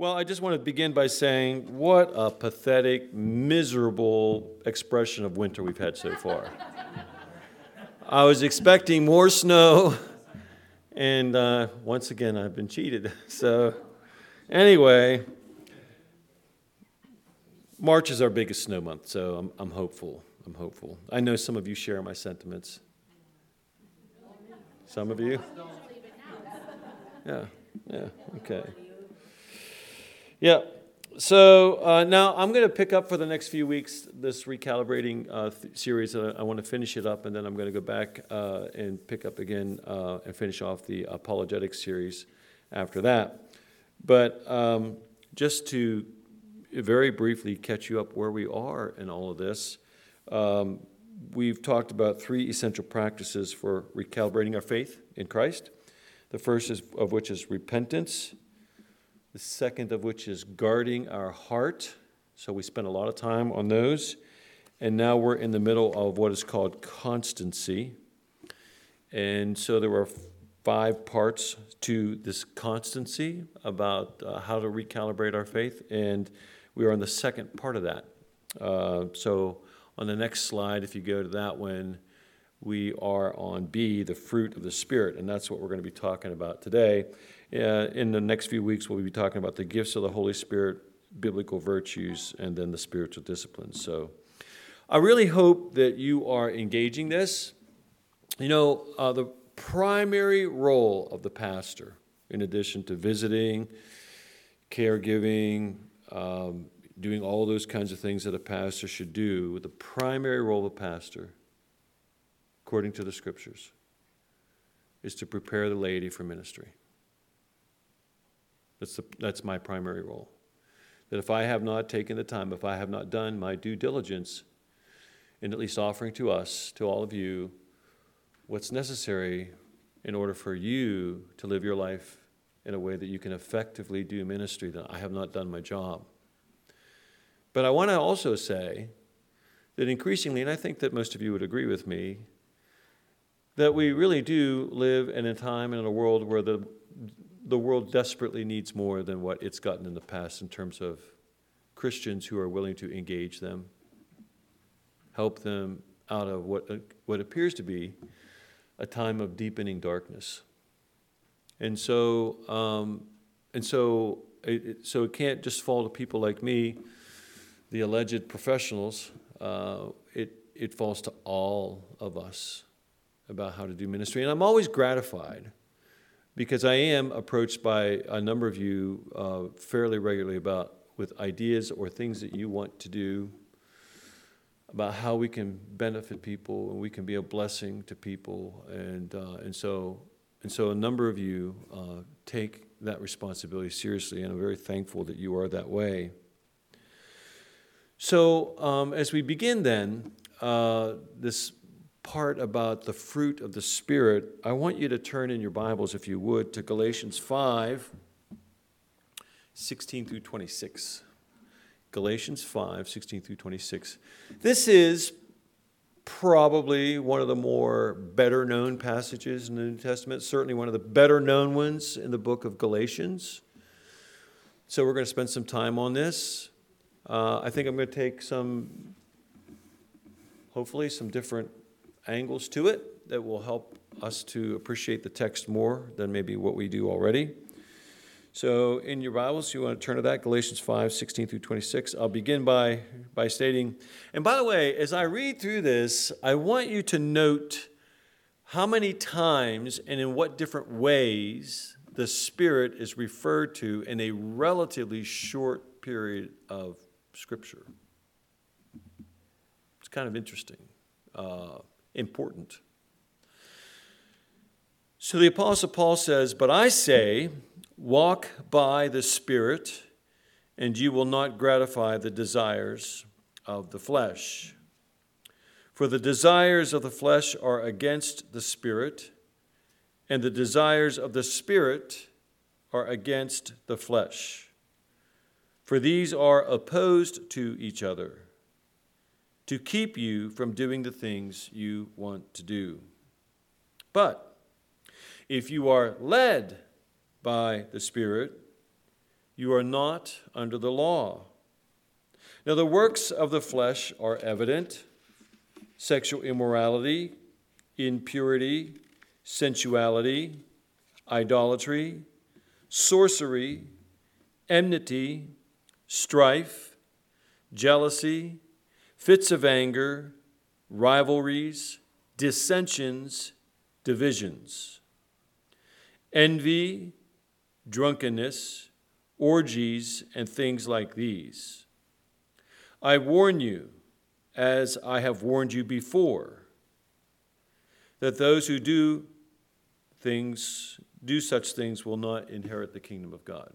Well, I just want to begin by saying what a pathetic, miserable expression of winter we've had so far. I was expecting more snow, and uh, once again, I've been cheated. So, anyway, March is our biggest snow month, so I'm, I'm hopeful. I'm hopeful. I know some of you share my sentiments. Some of you? Yeah, yeah, okay. Yeah. So uh, now I'm going to pick up for the next few weeks this recalibrating uh, th- series. I want to finish it up, and then I'm going to go back uh, and pick up again uh, and finish off the apologetics series after that. But um, just to very briefly catch you up where we are in all of this, um, we've talked about three essential practices for recalibrating our faith in Christ. The first is, of which is repentance the second of which is guarding our heart. So we spent a lot of time on those. And now we're in the middle of what is called constancy. And so there were five parts to this constancy about uh, how to recalibrate our faith. And we are on the second part of that. Uh, so on the next slide, if you go to that one, we are on B, the fruit of the Spirit. And that's what we're going to be talking about today. Uh, in the next few weeks, we'll be talking about the gifts of the Holy Spirit, biblical virtues, and then the spiritual disciplines. So I really hope that you are engaging this. You know, uh, the primary role of the pastor, in addition to visiting, caregiving, um, doing all those kinds of things that a pastor should do, the primary role of a pastor, according to the scriptures, is to prepare the laity for ministry. That's, the, that's my primary role. That if I have not taken the time, if I have not done my due diligence in at least offering to us, to all of you, what's necessary in order for you to live your life in a way that you can effectively do ministry, then I have not done my job. But I want to also say that increasingly, and I think that most of you would agree with me, that we really do live in a time and in a world where the the world desperately needs more than what it's gotten in the past in terms of Christians who are willing to engage them, help them out of what, what appears to be a time of deepening darkness. And so, um, and so, it, so it can't just fall to people like me, the alleged professionals. Uh, it, it falls to all of us about how to do ministry. And I'm always gratified because I am approached by a number of you uh, fairly regularly about with ideas or things that you want to do about how we can benefit people and we can be a blessing to people and uh, and so and so a number of you uh, take that responsibility seriously and I'm very thankful that you are that way. So um, as we begin then uh, this part about the fruit of the Spirit, I want you to turn in your Bibles, if you would, to Galatians 5 16 through 26. Galatians 5 16 through 26. This is probably one of the more better known passages in the New Testament, certainly one of the better known ones in the book of Galatians. So we're going to spend some time on this. Uh, I think I'm going to take some, hopefully, some different angles to it that will help us to appreciate the text more than maybe what we do already. So, in your Bibles, you want to turn to that, Galatians 5 16 through 26. I'll begin by, by stating, and by the way, as I read through this, I want you to note how many times and in what different ways the Spirit is referred to in a relatively short period of Scripture. It's kind of interesting. Uh, important. So the Apostle Paul says, But I say, walk by the Spirit, and you will not gratify the desires of the flesh. For the desires of the flesh are against the Spirit, and the desires of the Spirit are against the flesh. For these are opposed to each other to keep you from doing the things you want to do. But if you are led by the Spirit, you are not under the law. Now, the works of the flesh are evident sexual immorality, impurity, sensuality, idolatry, sorcery, enmity, strife, jealousy, fits of anger, rivalries, dissensions, divisions, envy, drunkenness, orgies, and things like these. I warn you, as I have warned you before, that those who do things, do such things, will not inherit the kingdom of God.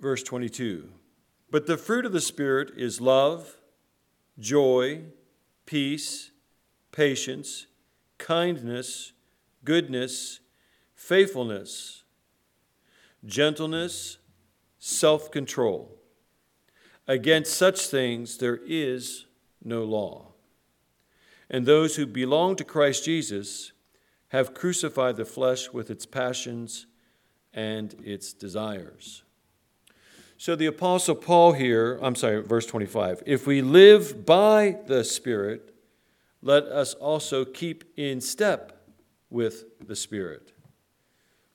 Verse 22 But the fruit of the Spirit is love, joy, peace, patience, kindness, goodness, faithfulness, gentleness, self control. Against such things there is no law. And those who belong to Christ Jesus have crucified the flesh with its passions and its desires. So the Apostle Paul here, I'm sorry, verse 25, if we live by the Spirit, let us also keep in step with the Spirit.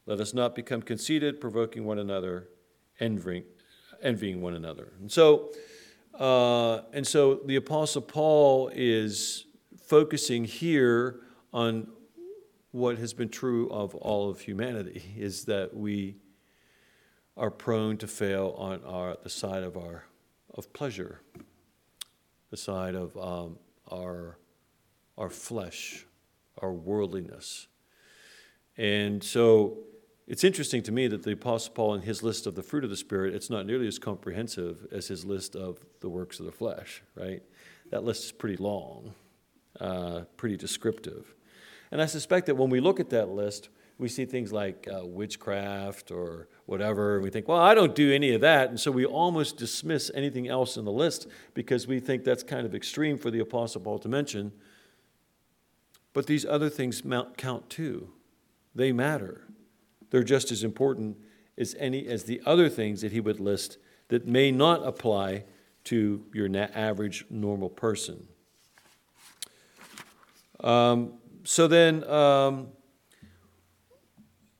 Let us not become conceited, provoking one another, envying, envying one another. And so, uh, and so the Apostle Paul is focusing here on what has been true of all of humanity is that we are prone to fail on our, the side of our of pleasure, the side of um, our our flesh, our worldliness. And so it's interesting to me that the Apostle Paul, in his list of the fruit of the Spirit, it's not nearly as comprehensive as his list of the works of the flesh, right? That list is pretty long, uh, pretty descriptive. And I suspect that when we look at that list, we see things like uh, witchcraft or whatever, and we think, well, I don't do any of that. And so we almost dismiss anything else in the list because we think that's kind of extreme for the Apostle Paul to mention. But these other things count too. They matter. They're just as important as any as the other things that he would list that may not apply to your average normal person. Um, so then um,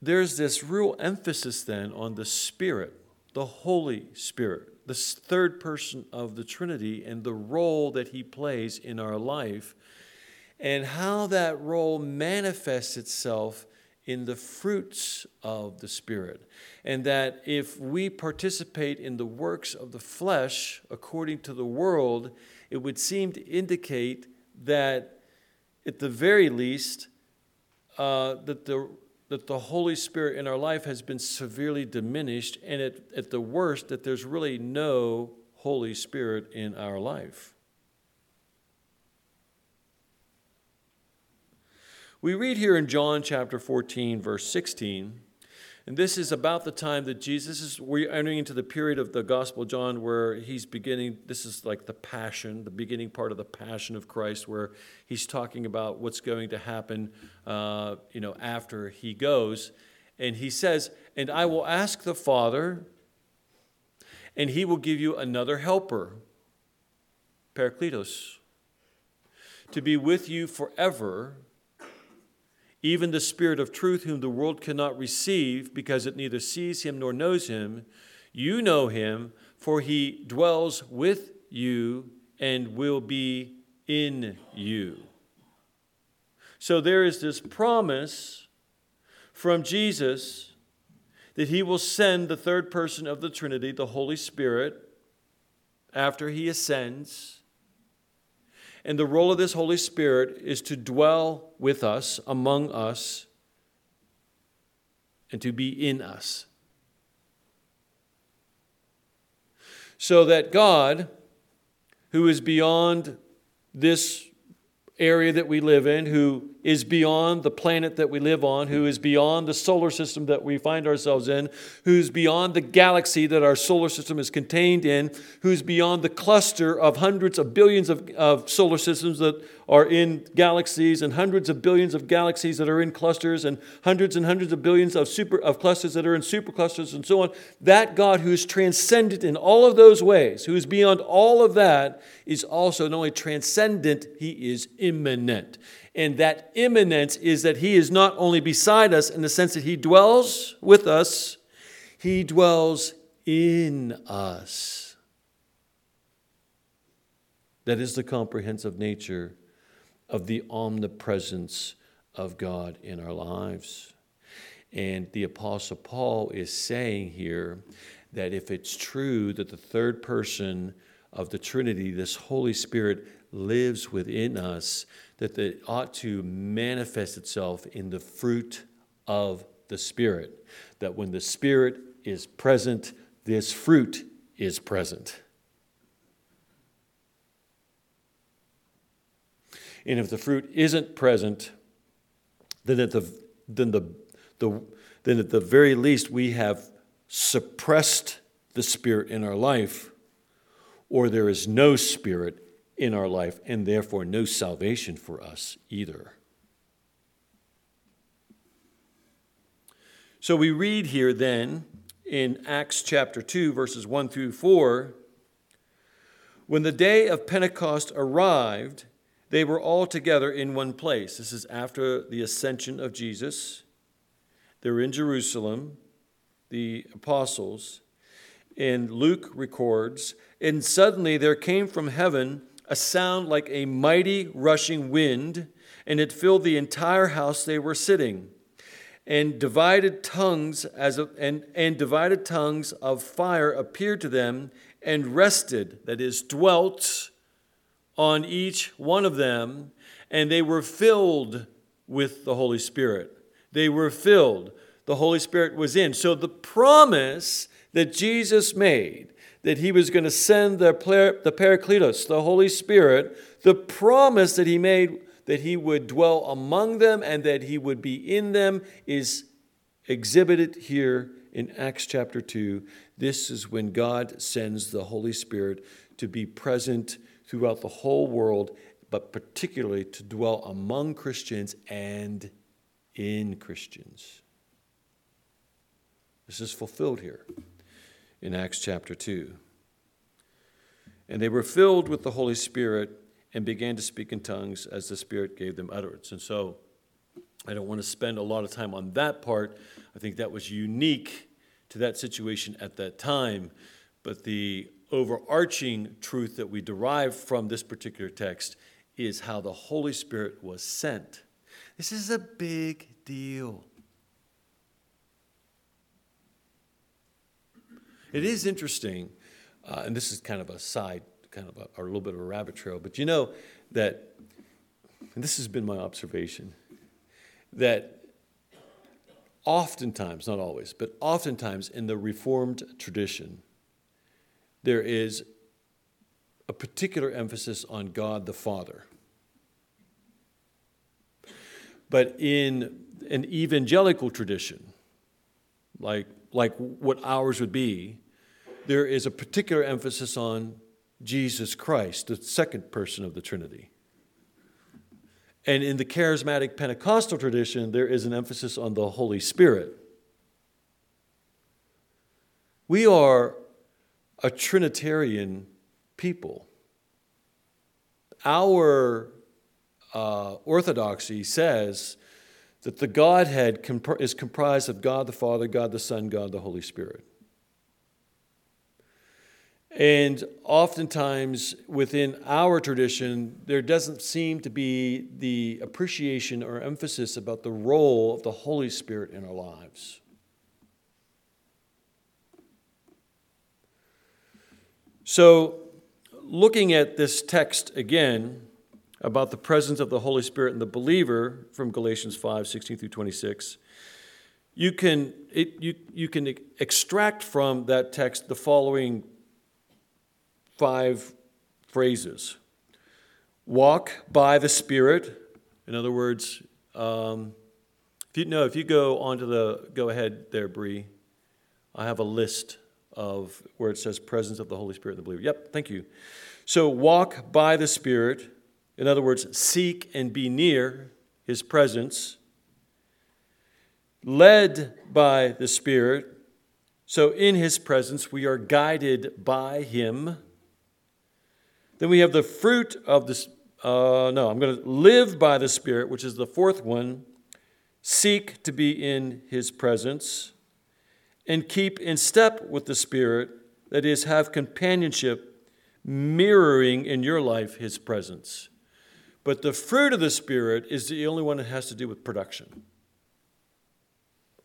there's this real emphasis then on the Spirit, the Holy Spirit, the third person of the Trinity, and the role that he plays in our life and how that role manifests itself in the fruits of the Spirit. And that if we participate in the works of the flesh according to the world, it would seem to indicate that, at the very least, uh, that, the, that the Holy Spirit in our life has been severely diminished, and at, at the worst, that there's really no Holy Spirit in our life. We read here in John chapter 14, verse 16, and this is about the time that Jesus is, we're entering into the period of the Gospel of John where he's beginning, this is like the passion, the beginning part of the passion of Christ, where he's talking about what's going to happen, uh, you know, after he goes. And he says, And I will ask the Father, and he will give you another helper, Parakletos, to be with you forever even the Spirit of truth, whom the world cannot receive because it neither sees him nor knows him. You know him, for he dwells with you and will be in you. So there is this promise from Jesus that he will send the third person of the Trinity, the Holy Spirit, after he ascends and the role of this Holy Spirit is to dwell with us, among us, and to be in us. So that God, who is beyond this area that we live in, who is beyond the planet that we live on, who is beyond the solar system that we find ourselves in, who's beyond the galaxy that our solar system is contained in, who's beyond the cluster of hundreds of billions of, of solar systems that are in galaxies and hundreds of billions of galaxies that are in clusters and hundreds and hundreds of billions of super of clusters that are in superclusters and so on. That God who's transcendent in all of those ways, who's beyond all of that, is also not only transcendent, he is immanent. And that immanence is that He is not only beside us in the sense that He dwells with us, He dwells in us. That is the comprehensive nature of the omnipresence of God in our lives. And the Apostle Paul is saying here that if it's true that the third person of the Trinity, this Holy Spirit, lives within us, that it ought to manifest itself in the fruit of the Spirit. That when the Spirit is present, this fruit is present. And if the fruit isn't present, then at the, then the, the, then at the very least we have suppressed the Spirit in our life, or there is no Spirit in our life, and therefore no salvation for us either. So we read here then in Acts chapter 2, verses 1 through 4 when the day of Pentecost arrived, they were all together in one place. This is after the ascension of Jesus. They're in Jerusalem, the apostles. And Luke records, and suddenly there came from heaven a sound like a mighty rushing wind, and it filled the entire house they were sitting. And divided tongues as and, and divided tongues of fire appeared to them and rested, that is, dwelt on each one of them, and they were filled with the Holy Spirit. They were filled. The Holy Spirit was in. So the promise that Jesus made that he was going to send the, the Paracletos, the Holy Spirit, the promise that he made that he would dwell among them and that he would be in them is exhibited here in Acts chapter 2. This is when God sends the Holy Spirit to be present throughout the whole world, but particularly to dwell among Christians and in Christians. This is fulfilled here in Acts chapter 2. And they were filled with the Holy Spirit and began to speak in tongues as the Spirit gave them utterance. And so I don't want to spend a lot of time on that part. I think that was unique to that situation at that time. But the overarching truth that we derive from this particular text is how the Holy Spirit was sent. This is a big deal. It is interesting, uh, and this is kind of a side, kind of a, a little bit of a rabbit trail, but you know that, and this has been my observation, that oftentimes, not always, but oftentimes in the Reformed tradition, there is a particular emphasis on God the Father. But in an evangelical tradition, like, like what ours would be, there is a particular emphasis on Jesus Christ, the second person of the Trinity. And in the charismatic Pentecostal tradition, there is an emphasis on the Holy Spirit. We are a Trinitarian people. Our uh, orthodoxy says that the Godhead comp- is comprised of God the Father, God the Son, God the Holy Spirit. And oftentimes within our tradition, there doesn't seem to be the appreciation or emphasis about the role of the Holy Spirit in our lives. So, looking at this text again about the presence of the Holy Spirit in the believer from Galatians 5 16 through 26, you can, it, you, you can extract from that text the following five phrases walk by the Spirit. In other words, Um, if you know, if you go onto the, go ahead there, Bree. I have a list of where it says presence of the Holy Spirit in the believer. Yep, thank you. So walk by the Spirit. In other words, seek and be near His presence. Led by the Spirit. So in His presence, we are guided by Him. Then we have the fruit of the. Uh, no, I'm going to live by the Spirit, which is the fourth one. Seek to be in His presence and keep in step with the Spirit, that is, have companionship, mirroring in your life His presence. But the fruit of the Spirit is the only one that has to do with production.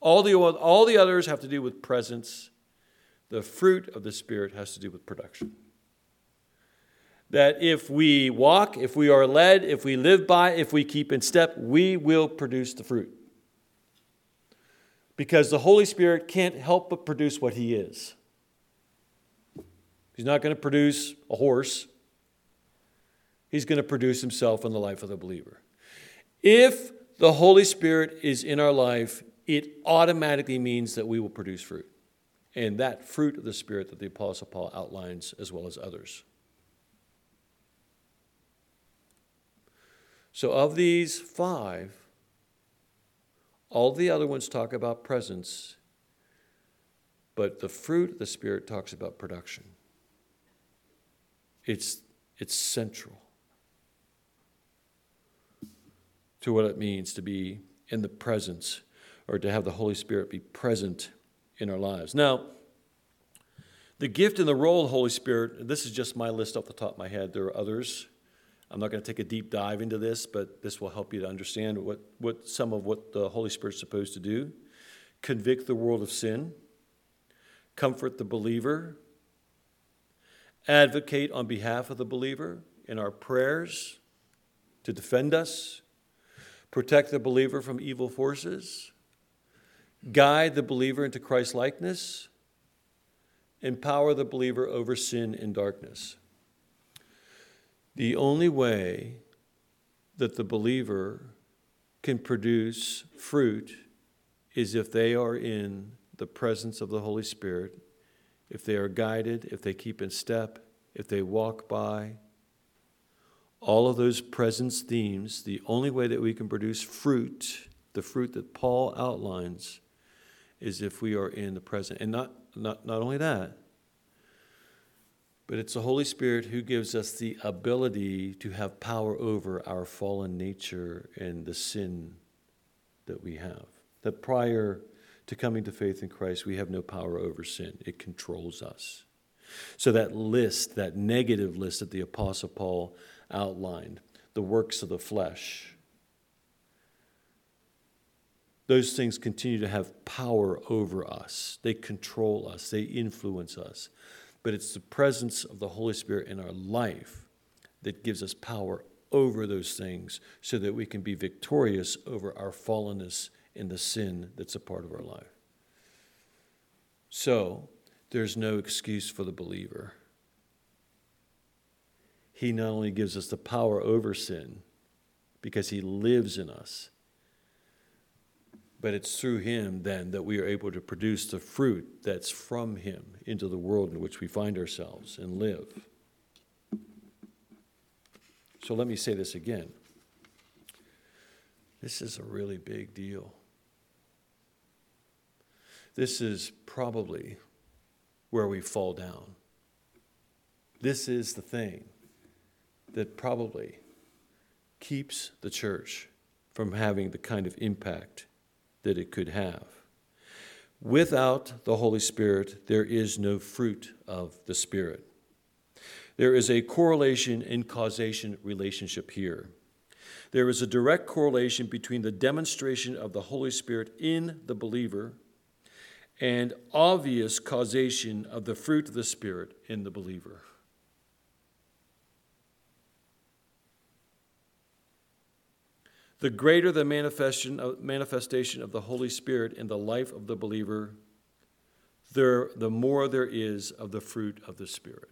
All the, all the others have to do with presence. The fruit of the Spirit has to do with production. That if we walk, if we are led, if we live by, if we keep in step, we will produce the fruit because the Holy Spirit can't help but produce what He is. He's not going to produce a horse, He's going to produce Himself in the life of the believer. If the Holy Spirit is in our life, it automatically means that we will produce fruit. And that fruit of the Spirit that the Apostle Paul outlines, as well as others. So, of these five, all the other ones talk about presence, but the fruit of the Spirit talks about production. It's, it's central to what it means to be in the presence or to have the Holy Spirit be present in our lives. Now, the gift and the role of the Holy Spirit, this is just my list off the top of my head. There are others. I'm not going to take a deep dive into this, but this will help you to understand what, what some of what the Holy Spirit's supposed to do. Convict the world of sin, comfort the believer, advocate on behalf of the believer in our prayers to defend us, protect the believer from evil forces, guide the believer into Christ likeness, empower the believer over sin and darkness. The only way that the believer can produce fruit is if they are in the presence of the Holy Spirit, if they are guided, if they keep in step, if they walk by. All of those presence themes, the only way that we can produce fruit, the fruit that Paul outlines, is if we are in the present. And not, not, not only that, but it's the Holy Spirit who gives us the ability to have power over our fallen nature and the sin that we have. That prior to coming to faith in Christ, we have no power over sin, it controls us. So, that list, that negative list that the Apostle Paul outlined, the works of the flesh, those things continue to have power over us. They control us, they influence us but it's the presence of the Holy Spirit in our life that gives us power over those things so that we can be victorious over our fallenness in the sin that's a part of our life. So, there's no excuse for the believer. He not only gives us the power over sin because he lives in us, but it's through him then that we are able to produce the fruit that's from him into the world in which we find ourselves and live. So let me say this again. This is a really big deal. This is probably where we fall down. This is the thing that probably keeps the church from having the kind of impact that it could have. Without the Holy Spirit, there is no fruit of the Spirit. There is a correlation and causation relationship here. There is a direct correlation between the demonstration of the Holy Spirit in the believer and obvious causation of the fruit of the Spirit in the believer. The greater the manifestation of, the Holy Spirit in the life of the believer, there, the more there is of the fruit of the Spirit.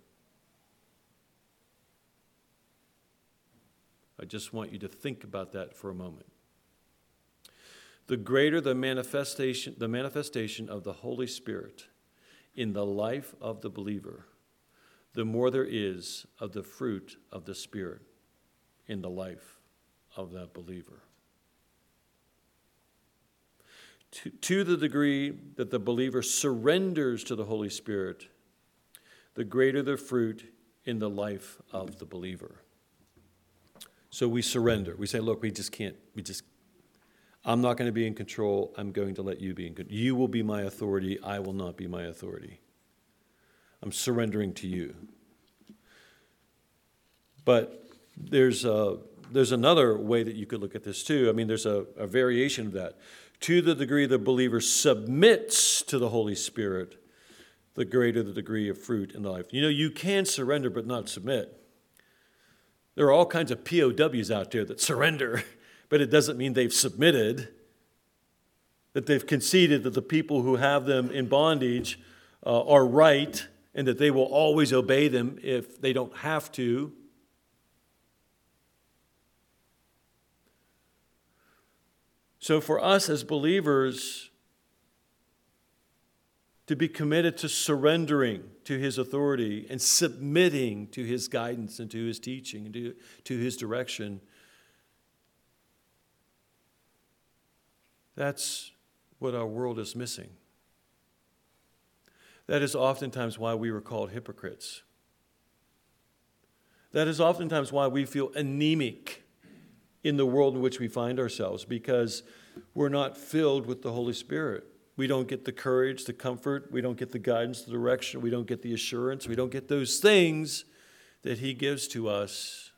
I just want you to think about that for a moment. the greater the manifestation, the manifestation of the Holy Spirit in the life of the believer, the more there is of the fruit of the Spirit in the life of that believer. To, to the degree that the believer surrenders to the Holy Spirit, the greater the fruit in the life of the believer. So we surrender. We say, look, we just can't, we just I'm not going to be in control. I'm going to let you be in control. You will be my authority. I will not be my authority. I'm surrendering to you. But there's, a, there's another way that you could look at this too. I mean, there's a, a variation of that. To the degree the believer submits to the Holy Spirit, the greater the degree of fruit in life. You know, you can surrender but not submit. There are all kinds of POWs out there that surrender but it doesn't mean they've submitted, that they've conceded that the people who have them in bondage uh, are right and that they will always obey them if they don't have to. So, for us as believers, to be committed to surrendering to his authority and submitting to his guidance and to his teaching and to, to his direction That's what our world is missing. That is oftentimes why we were called hypocrites. That is oftentimes why we feel anemic in the world in which we find ourselves because we're not filled with the Holy Spirit. We don't get the courage, the comfort, we don't get the guidance, the direction, we don't get the assurance, we don't get those things that He gives to us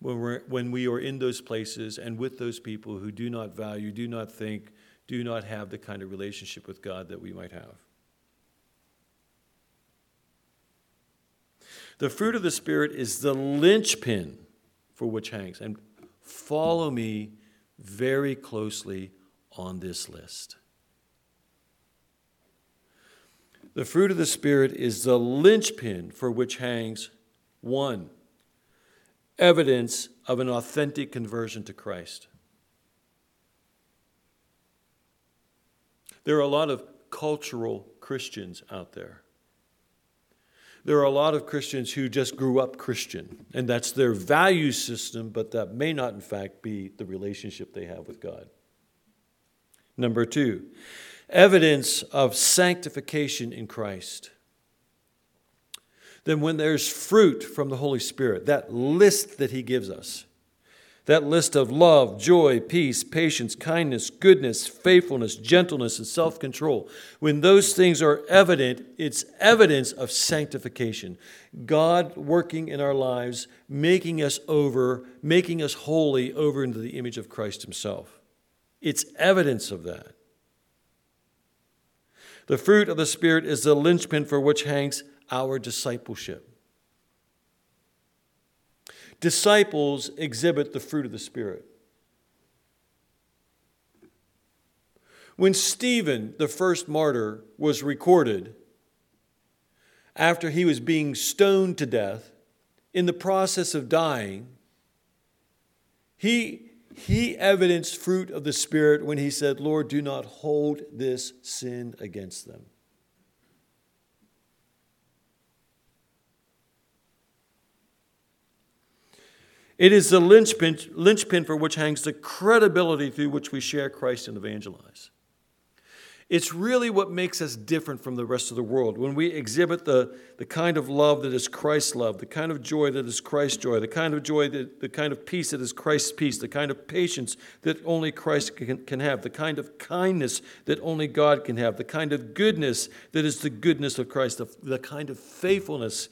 when, we're, when we are in those places and with those people who do not value, do not think, do not have the kind of relationship with God that we might have. The fruit of the Spirit is the linchpin for which hangs. And follow me very closely on this list. The fruit of the Spirit is the linchpin for which hangs one evidence of an authentic conversion to Christ. There are a lot of cultural Christians out there. There are a lot of Christians who just grew up Christian, and that's their value system, but that may not, in fact, be the relationship they have with God. Number two, evidence of sanctification in Christ then when there's fruit from the Holy Spirit, that list that He gives us, that list of love, joy, peace, patience, kindness, goodness, faithfulness, gentleness, and self control, when those things are evident, it's evidence of sanctification. God working in our lives, making us over, making us holy over into the image of Christ Himself. It's evidence of that. The fruit of the Spirit is the linchpin for which hangs our discipleship. Disciples exhibit the fruit of the Spirit. When Stephen, the first martyr, was recorded, after he was being stoned to death, in the process of dying, he, he evidenced fruit of the Spirit when he said, Lord, do not hold this sin against them. It is the linchpin, linchpin for which hangs the credibility through which we share Christ and evangelize. It's really what makes us different from the rest of the world. When we exhibit the, the kind of love that is Christ's love, the kind of joy that is Christ's joy, the kind of joy, that, the kind of peace that is Christ's peace, the kind of patience that only Christ can, can have, the kind of kindness that only God can have, the kind of goodness that is the goodness of Christ, the, the kind of faithfulness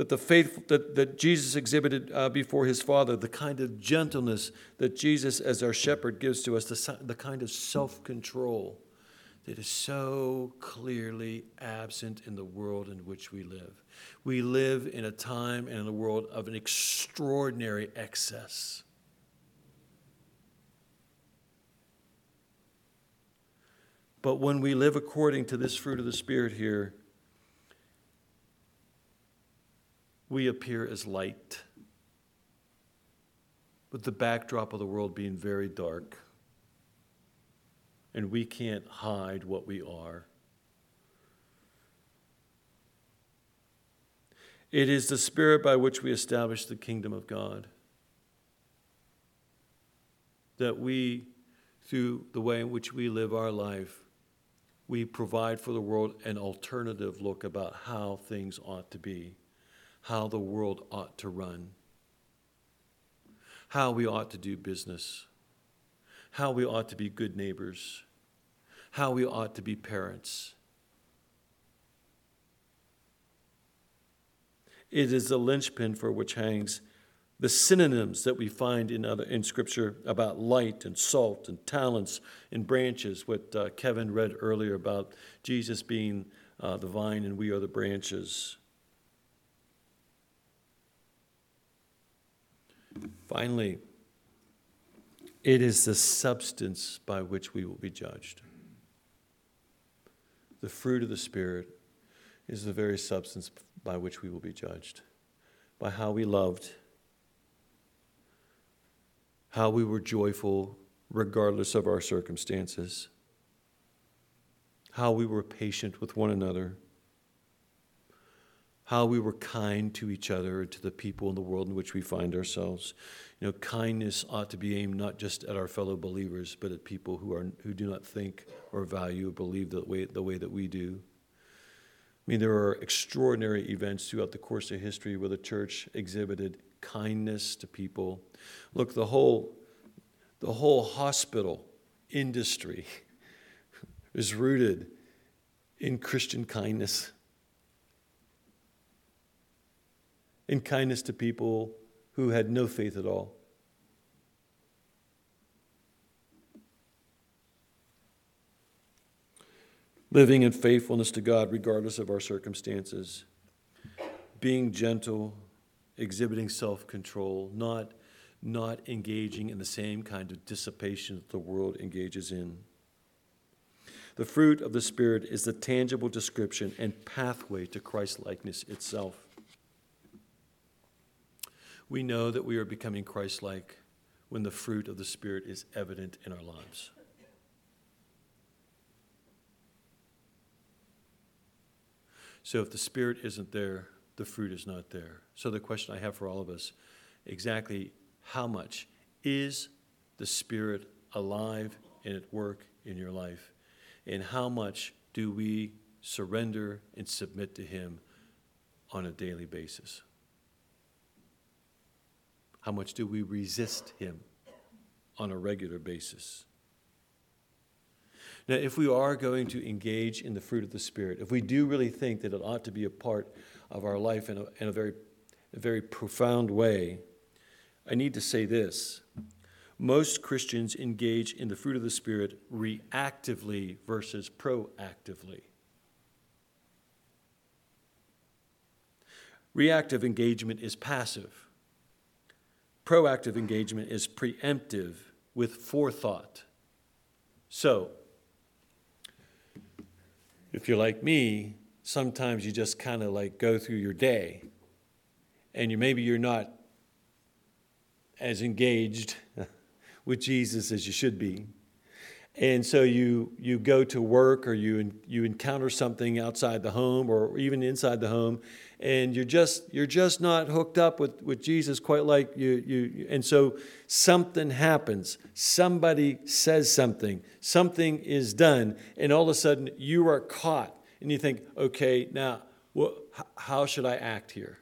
that the faith that, that Jesus exhibited uh, before his Father, the kind of gentleness that Jesus, as our shepherd, gives to us, the, the kind of self control that is so clearly absent in the world in which we live. We live in a time and in a world of an extraordinary excess. But when we live according to this fruit of the Spirit here, we appear as light. with the backdrop of the world being very dark. And we can't hide what we are. It is the Spirit by which we establish the kingdom of God. That we, through the way in which we live our life, we provide for the world an alternative look about how things ought to be, how the world ought to run, how we ought to do business, how we ought to be good neighbors, how we ought to be parents. It is the linchpin for which hangs the synonyms that we find in, other, in Scripture about light and salt and talents and branches, what uh, Kevin read earlier about Jesus being uh, the vine and we are the branches. Finally, it is the substance by which we will be judged. The fruit of the Spirit is the very substance by which we will be judged, by how we loved how we were joyful regardless of our circumstances, how we were patient with one another, how we were kind to each other to the people in the world in which we find ourselves. You know, kindness ought to be aimed not just at our fellow believers, but at people who, are, who do not think or value or believe the way, the way that we do. I mean, there are extraordinary events throughout the course of history where the church exhibited kindness to people. Look, the whole, the whole hospital industry is rooted in Christian kindness. In kindness to people who had no faith at all. Living in faithfulness to God regardless of our circumstances. Being gentle exhibiting self control, not, not engaging in the same kind of dissipation that the world engages in. The fruit of the Spirit is the tangible description and pathway to Christ likeness itself. We know that we are becoming Christ like when the fruit of the Spirit is evident in our lives. So if the Spirit isn't there, the fruit is not there. So, the question I have for all of us exactly how much is the Spirit alive and at work in your life? And how much do we surrender and submit to Him on a daily basis? How much do we resist Him on a regular basis? Now, if we are going to engage in the fruit of the Spirit, if we do really think that it ought to be a part of our life in a, in a very, a very profound way, I need to say this. Most Christians engage in the fruit of the Spirit reactively versus proactively. Reactive engagement is passive. Proactive engagement is preemptive with forethought. So, if you're like me, sometimes you just kind of like go through your day and you maybe you're not as engaged with Jesus as you should be. And so you, you go to work or you, you encounter something outside the home or even inside the home, and you're just, you're just not hooked up with, with Jesus quite like you, you. And so something happens. Somebody says something. Something is done. And all of a sudden you are caught and you think, okay, now well, how should I act here?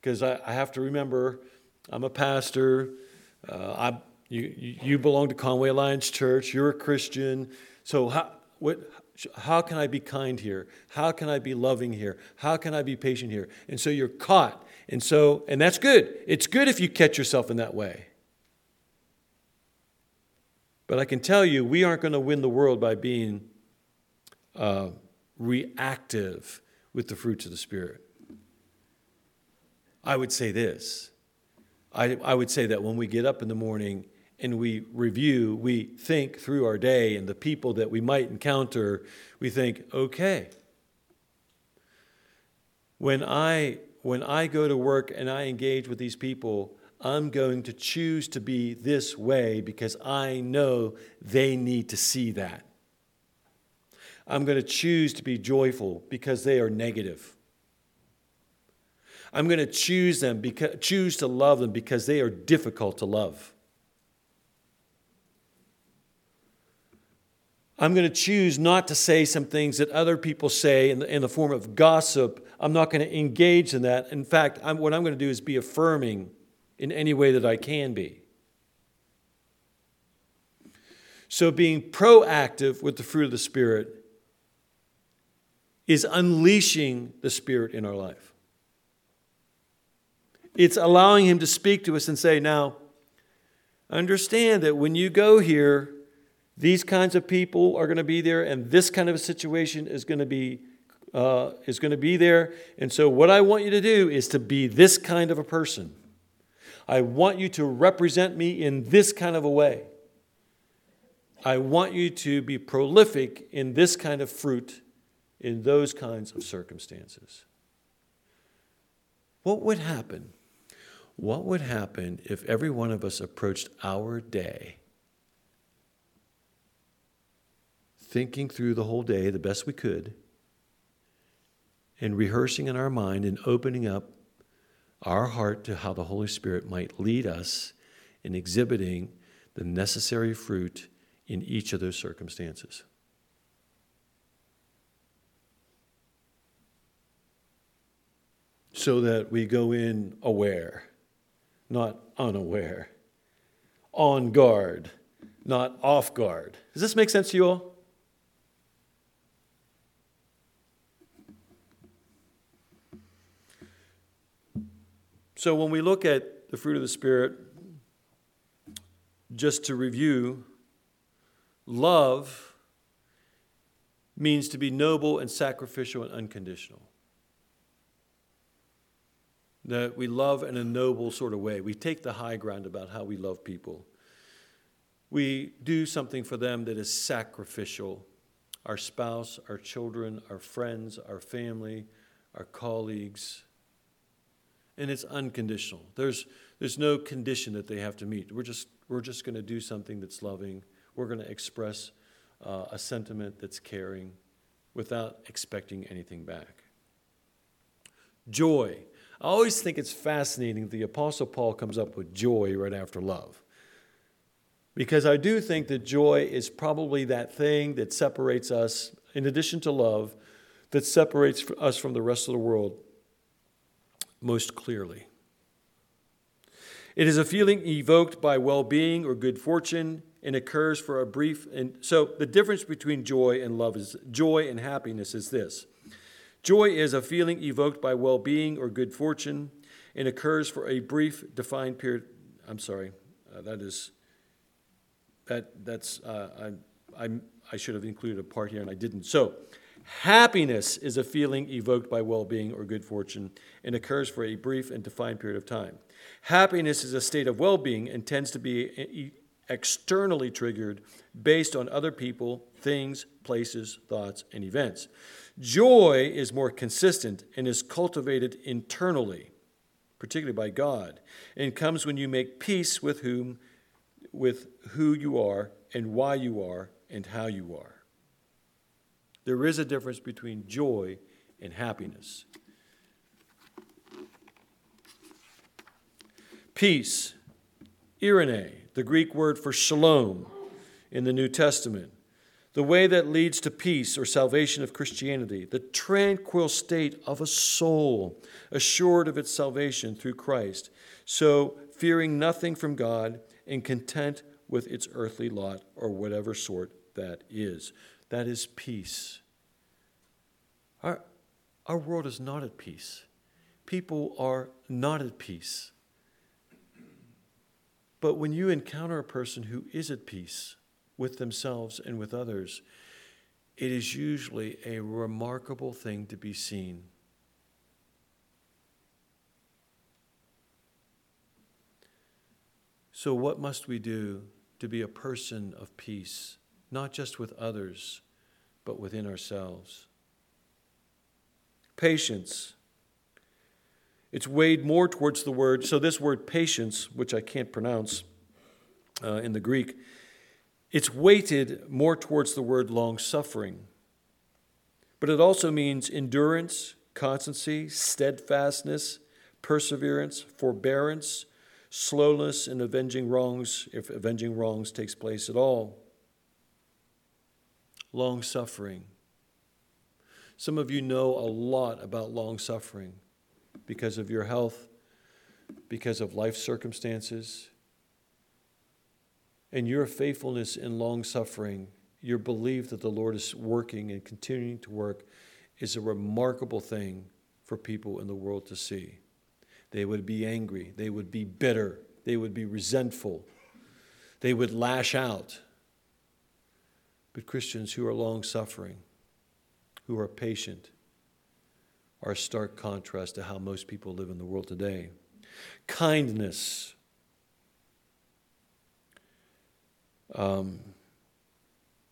Because I, I, have to remember I'm a pastor. Uh, I, you, you belong to Conway Alliance Church. You're a Christian. So how, what, how can I be kind here? How can I be loving here? How can I be patient here? And so you're caught. And so, and that's good. It's good if you catch yourself in that way. But I can tell you, we aren't going to win the world by being uh, reactive with the fruits of the Spirit. I would say this I, I would say that when we get up in the morning and we review, we think through our day and the people that we might encounter, we think, okay, when I when I go to work and I engage with these people, I'm going to choose to be this way because I know they need to see that. I'm going to choose to be joyful because they are negative. I'm going to choose them because, choose to love them because they are difficult to love. I'm going to choose not to say some things that other people say in the, in the form of gossip. I'm not going to engage in that. In fact, I'm, what I'm going to do is be affirming in any way that I can be. So, being proactive with the fruit of the Spirit is unleashing the Spirit in our life. It's allowing Him to speak to us and say, Now, understand that when you go here, these kinds of people are going to be there, and this kind of a situation is going to be uh, is going to be there. And so, what I want you to do is to be this kind of a person. I want you to represent me in this kind of a way. I want you to be prolific in this kind of fruit in those kinds of circumstances. What would happen? What would happen if every one of us approached our day thinking through the whole day the best we could and rehearsing in our mind and opening up our heart to how the Holy Spirit might lead us in exhibiting the necessary fruit in each of those circumstances? so that we go in aware, not unaware, on guard, not off guard. Does this make sense to you all? So, when we look at the fruit of the Spirit, just to review, love means to be noble and sacrificial and unconditional that we love in a noble sort of way. We take the high ground about how we love people. We do something for them that is sacrificial our spouse, our children, our friends, our family, our colleagues. And it's unconditional. There's, there's no condition that they have to meet. We're just, we're just going to do something that's loving. We're going to express uh, a sentiment that's caring without expecting anything back. Joy I always think it's fascinating that the Apostle Paul comes up with joy right after love. Because I do think that joy is probably that thing that separates us, in addition to love, that separates us from the rest of the world most clearly. It is a feeling evoked by well being or good fortune and occurs for a brief. And so the difference between joy and love is joy and happiness is this Joy is a feeling evoked by well being or good fortune and occurs for a brief, defined period. I'm sorry, uh, that is, that, that's, uh, I, I, I should have included a part here and I didn't. So, happiness is a feeling evoked by well being or good fortune and occurs for a brief and defined period of time. Happiness is a state of well being and tends to be externally triggered based on other people, things, places, thoughts, and events. Joy is more consistent and is cultivated internally, particularly by God, and comes when you make peace with whom with who you are and why you are and how you are. There is a difference between joy and happiness. Peace, eirene, the Greek word for shalom in the New Testament, the way that leads to peace or salvation of Christianity, the tranquil state of a soul assured of its salvation through Christ, so fearing nothing from God and content with its earthly lot or whatever sort that is. That is peace. Our, our world is not at peace. People are not at peace. But when you encounter a person who is at peace, with themselves and with others, it is usually a remarkable thing to be seen. So, what must we do to be a person of peace, not just with others, but within ourselves? Patience It's weighed more towards the word. So, this word patience, which I can't pronounce uh, in the Greek, it's weighted more towards the word long suffering. But it also means endurance, constancy, steadfastness, perseverance, forbearance, slowness in avenging wrongs, if avenging wrongs takes place at all. Long suffering. Some of you know a lot about long suffering because of your health, because of life circumstances. And your faithfulness in long suffering, your belief that the Lord is working and continuing to work, is a remarkable thing for people in the world to see. They would be angry, they would be bitter, they would be resentful, they would lash out. But Christians who are long suffering, who are patient, are a stark contrast to how most people live in the world today. Kindness. Um,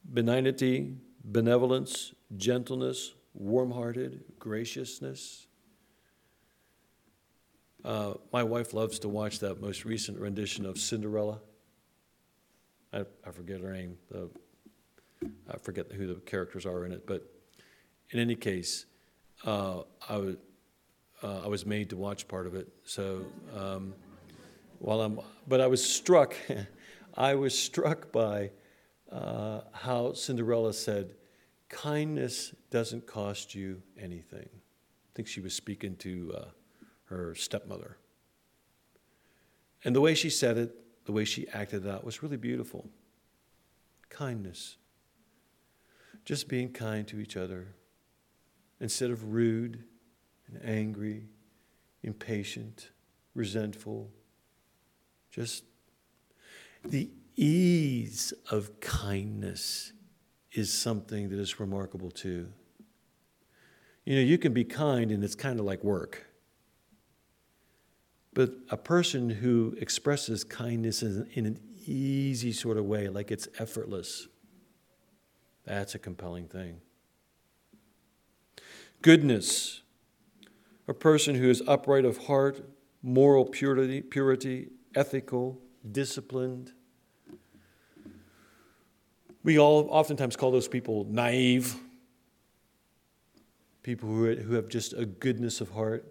benignity, benevolence, gentleness, warm hearted, graciousness. Uh, my wife loves to watch that most recent rendition of Cinderella. I, I forget her name. The, I forget who the characters are in it, but in any case, uh, I, was, uh, I was made to watch part of it. So um, while I'm, but I was struck, I was struck by uh, how Cinderella said, kindness doesn't cost you anything. I think she was speaking to uh, her stepmother. And the way she said it, the way she acted it out was really beautiful. Kindness. Just being kind to each other instead of rude and angry, impatient, resentful. Just the ease of kindness is something that is remarkable too. You know, you can be kind and it's kind of like work. But a person who expresses kindness in an easy sort of way, like it's effortless, that's a compelling thing. Goodness, a person who is upright of heart, moral purity, purity ethical, disciplined. We all oftentimes call those people naive, people who, who have just a goodness of heart.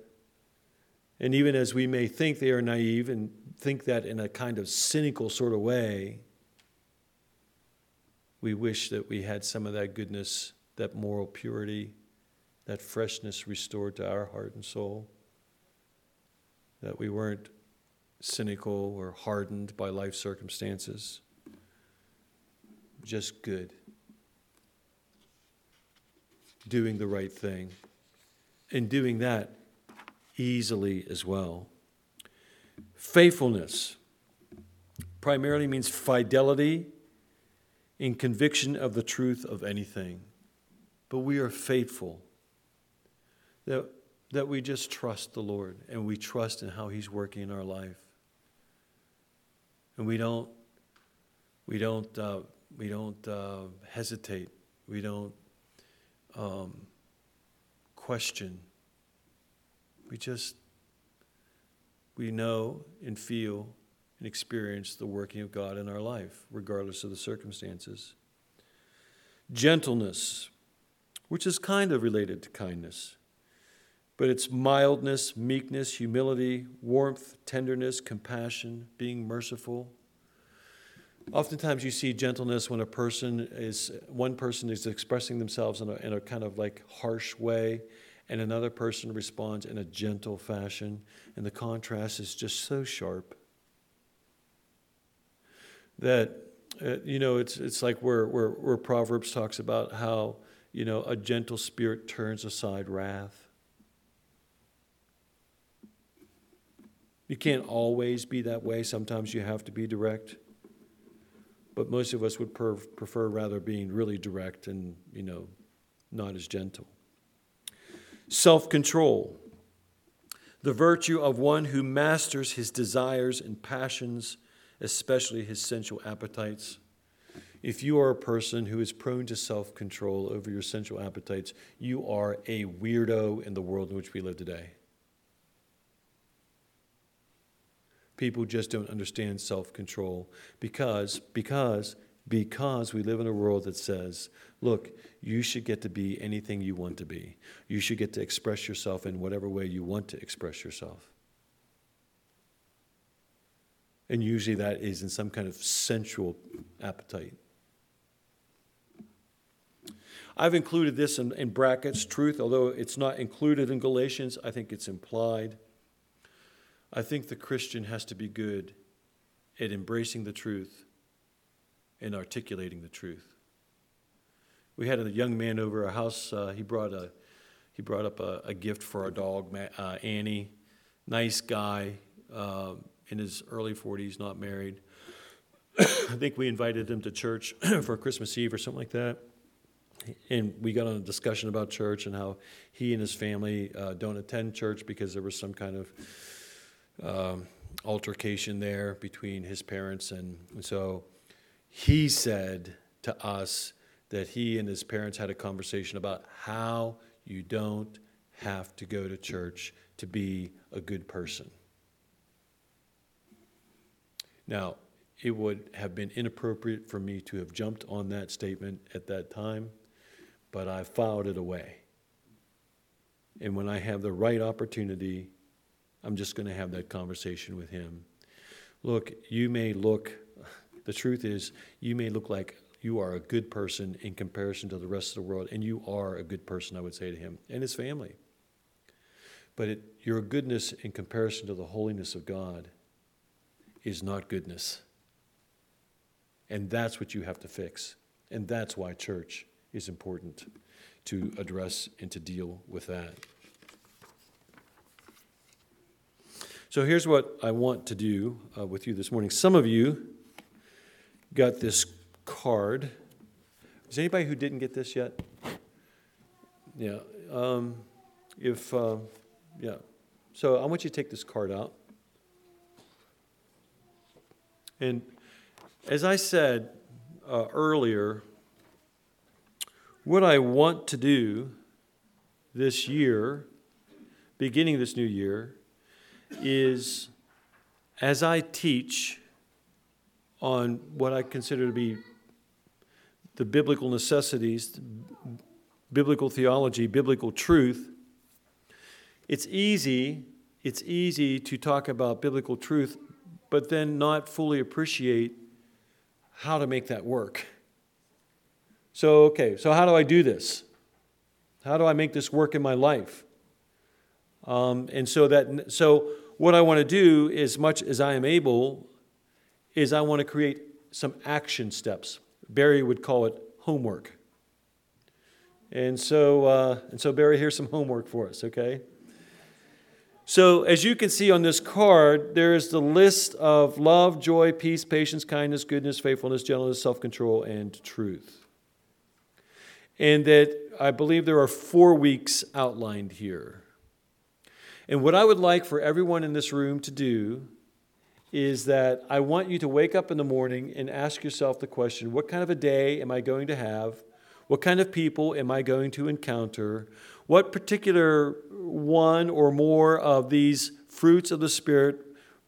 And even as we may think they are naive and think that in a kind of cynical sort of way, we wish that we had some of that goodness, that moral purity, that freshness restored to our heart and soul. That we weren't cynical or hardened by life circumstances, just good. Doing the right thing. And doing that easily as well. Faithfulness primarily means fidelity in conviction of the truth of anything. But we are faithful that, that we just trust the Lord and we trust in how He's working in our life. And we don't, we don't, uh, we don't uh, hesitate. We don't um, question. We just, we know and feel and experience the working of God in our life, regardless of the circumstances. Gentleness, which is kind of related to kindness but it's mildness, meekness, humility, warmth, tenderness, compassion, being merciful. Oftentimes, you see gentleness when a person is one person is expressing themselves in a, in a kind of like harsh way, and another person responds in a gentle fashion, and the contrast is just so sharp that uh, you know it's it's like where, where where Proverbs talks about how you know a gentle spirit turns aside wrath You can't always be that way. Sometimes you have to be direct. But most of us would prefer rather being really direct and, you know, not as gentle. Self control. The virtue of one who masters his desires and passions, especially his sensual appetites. If you are a person who is prone to self control over your sensual appetites, you are a weirdo in the world in which we live today. People just don't understand self control because, because, because we live in a world that says, look, you should get to be anything you want to be. You should get to express yourself in whatever way you want to express yourself. And usually that is in some kind of sensual appetite. I've included this in, in, brackets, truth, although it's not included in Galatians, I think it's implied. I think the Christian has to be good at embracing the truth and articulating the truth. We had a young man over our house. Uh, he brought a he brought up a, a gift for our dog, uh, Annie. Nice guy, uh, in his early 40s, not married. I think we invited him to church for Christmas Eve or something like that. And we got on a discussion about church and how he and his family uh, don't attend church because there was some kind of um, altercation there between his parents. And, and so he said to us that he and his parents had a conversation about how you don't have to go to church to be a good person. Now, it would have been inappropriate for me to have jumped on that statement at that time, but I filed it away. And when I have the right opportunity, I'm just going to have that conversation with him. Look, you may look, the truth is, you may look like you are a good person in comparison to the rest of the world, and you are a good person, I would say to him, and his family. But it, your goodness in comparison to the holiness of God is not goodness. And that's what you have to fix. And that's why church is important to address and to deal with that. So here's what I want to do uh, with you this morning. Some of you got this card. Is anybody who didn't get this yet? Yeah. Um, if, uh, yeah. So I want you to take this card out. And as I said uh, earlier, what I want to do this year, beginning this new year, is as I teach on what I consider to be the biblical necessities, biblical theology, biblical truth, it's easy, it's easy to talk about biblical truth, but then not fully appreciate how to make that work. So, okay, so how do I do this? How do I make this work in my life? Um, and so that so what I want to do, as much as I am able, is I want to create some action steps. Barry would call it homework. And so, uh, and so Barry, here's some homework for us, okay? So, as you can see on this card, there is the list of love, joy, peace, patience, kindness, goodness, faithfulness, gentleness, self control, and truth. And that I believe there are four weeks outlined here. And what I would like for everyone in this room to do is that I want you to wake up in the morning and ask yourself the question what kind of a day am I going to have? What kind of people am I going to encounter? What particular one or more of these fruits of the Spirit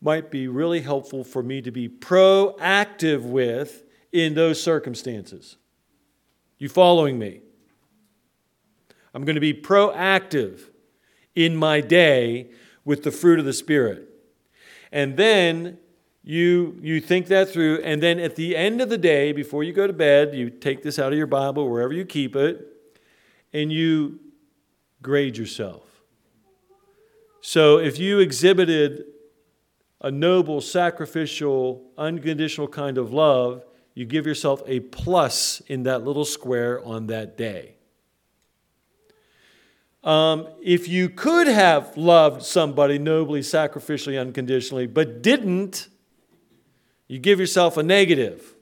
might be really helpful for me to be proactive with in those circumstances? You following me? I'm going to be proactive in my day with the fruit of the Spirit. And then you, you think that through, and then at the end of the day, before you go to bed, you take this out of your Bible, wherever you keep it, and you grade yourself. So if you exhibited a noble, sacrificial, unconditional kind of love, you give yourself a plus in that little square on that day. Um, if you could have loved somebody nobly, sacrificially, unconditionally, but didn't, you give yourself a negative.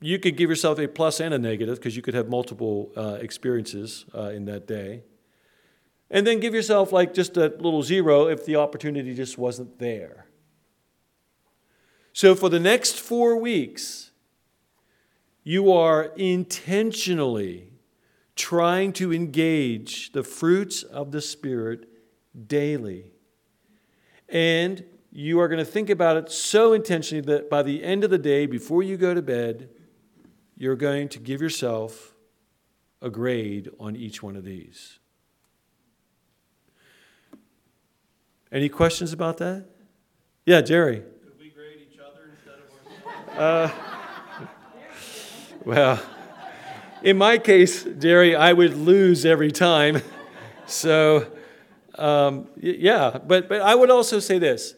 You could give yourself a plus and a negative because you could have multiple uh, experiences uh, in that day. And then give yourself like just a little zero if the opportunity just wasn't there. So for the next four weeks, you are intentionally trying to engage the fruits of the Spirit daily. And you are going to think about it so intentionally that by the end of the day, before you go to bed, you're going to give yourself a grade on each one of these. Any questions about that? Yeah, Jerry. Could we grade each other instead of ourselves? Uh, well, in my case, Jerry, I would lose every time. So, um, yeah, but, but I would also say this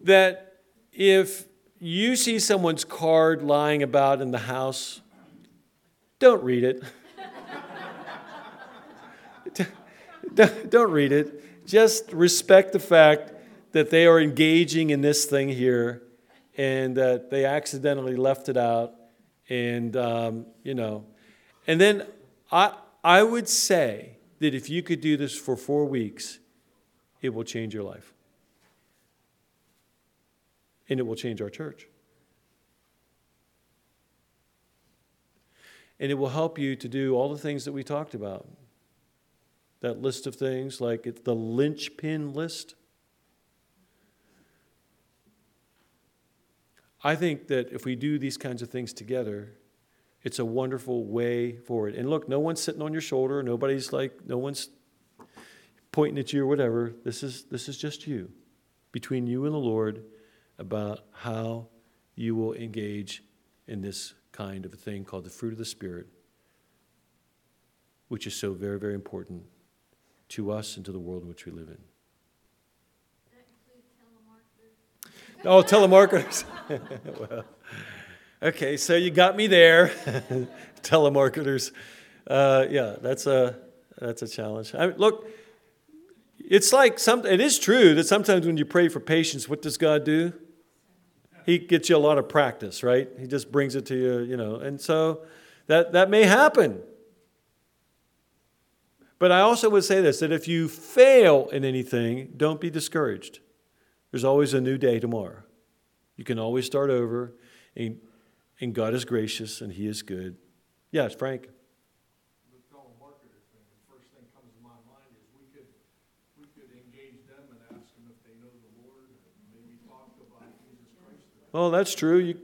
that if you see someone's card lying about in the house, don't read it. don't read it. Just respect the fact that they are engaging in this thing here and that they accidentally left it out. And, um, you know, and then I, I would say that if you could do this for four weeks, it will change your life. And it will change our church. And it will help you to do all the things that we talked about. That list of things, like it's the linchpin list. I think that if we do these kinds of things together, it's a wonderful way forward. And look, no one's sitting on your shoulder. Nobody's like, no one's pointing at you or whatever. This is, this is just you, between you and the Lord, about how you will engage in this kind of a thing called the fruit of the Spirit, which is so very, very important to us and to the world in which we live in. Oh, telemarketers. well, okay, so you got me there. telemarketers. Uh, yeah, that's a that's a challenge. I look, it's like some. It is true that sometimes when you pray for patience, what does God do? He gets you a lot of practice, right? He just brings it to you, you know, and so that that may happen. But I also would say this: that if you fail in anything, don't be discouraged. There's always a new day tomorrow. You can always start over, and, and God is gracious and He is good. Yes, Frank. The telemarketer thing, the first thing comes to my mind is we could, we could engage them and ask them if they know the Lord, and maybe talk about Jesus Christ. to them. Well, that's true. You,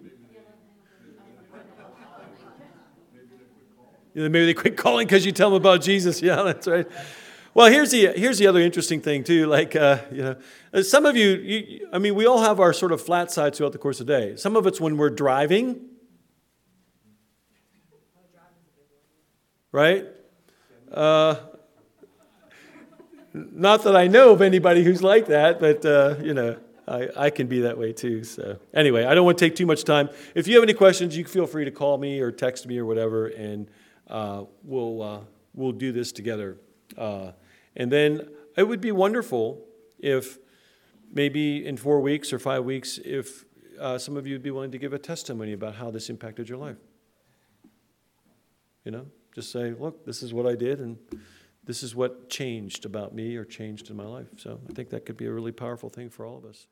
Maybe they quit calling. Yeah, Maybe they quit calling because you tell them about Jesus. Yeah, that's right. Well, here's the here's the other interesting thing too. Like uh, you know, uh, some of you, you, I mean, we all have our sort of flat sides throughout the course of the day. Some of it's when we're driving, right? Uh, not that I know of anybody who's like that, but uh, you know, I, I can be that way too. So anyway, I don't want to take too much time. If you have any questions, you feel free to call me or text me or whatever, and uh, we'll uh, we'll do this together. Uh, and then it would be wonderful if maybe in four weeks or five weeks, if uh, some of you would be willing to give a testimony about how this impacted your life. You know, just say, look, this is what I did, and this is what changed about me or changed in my life. So I think that could be a really powerful thing for all of us.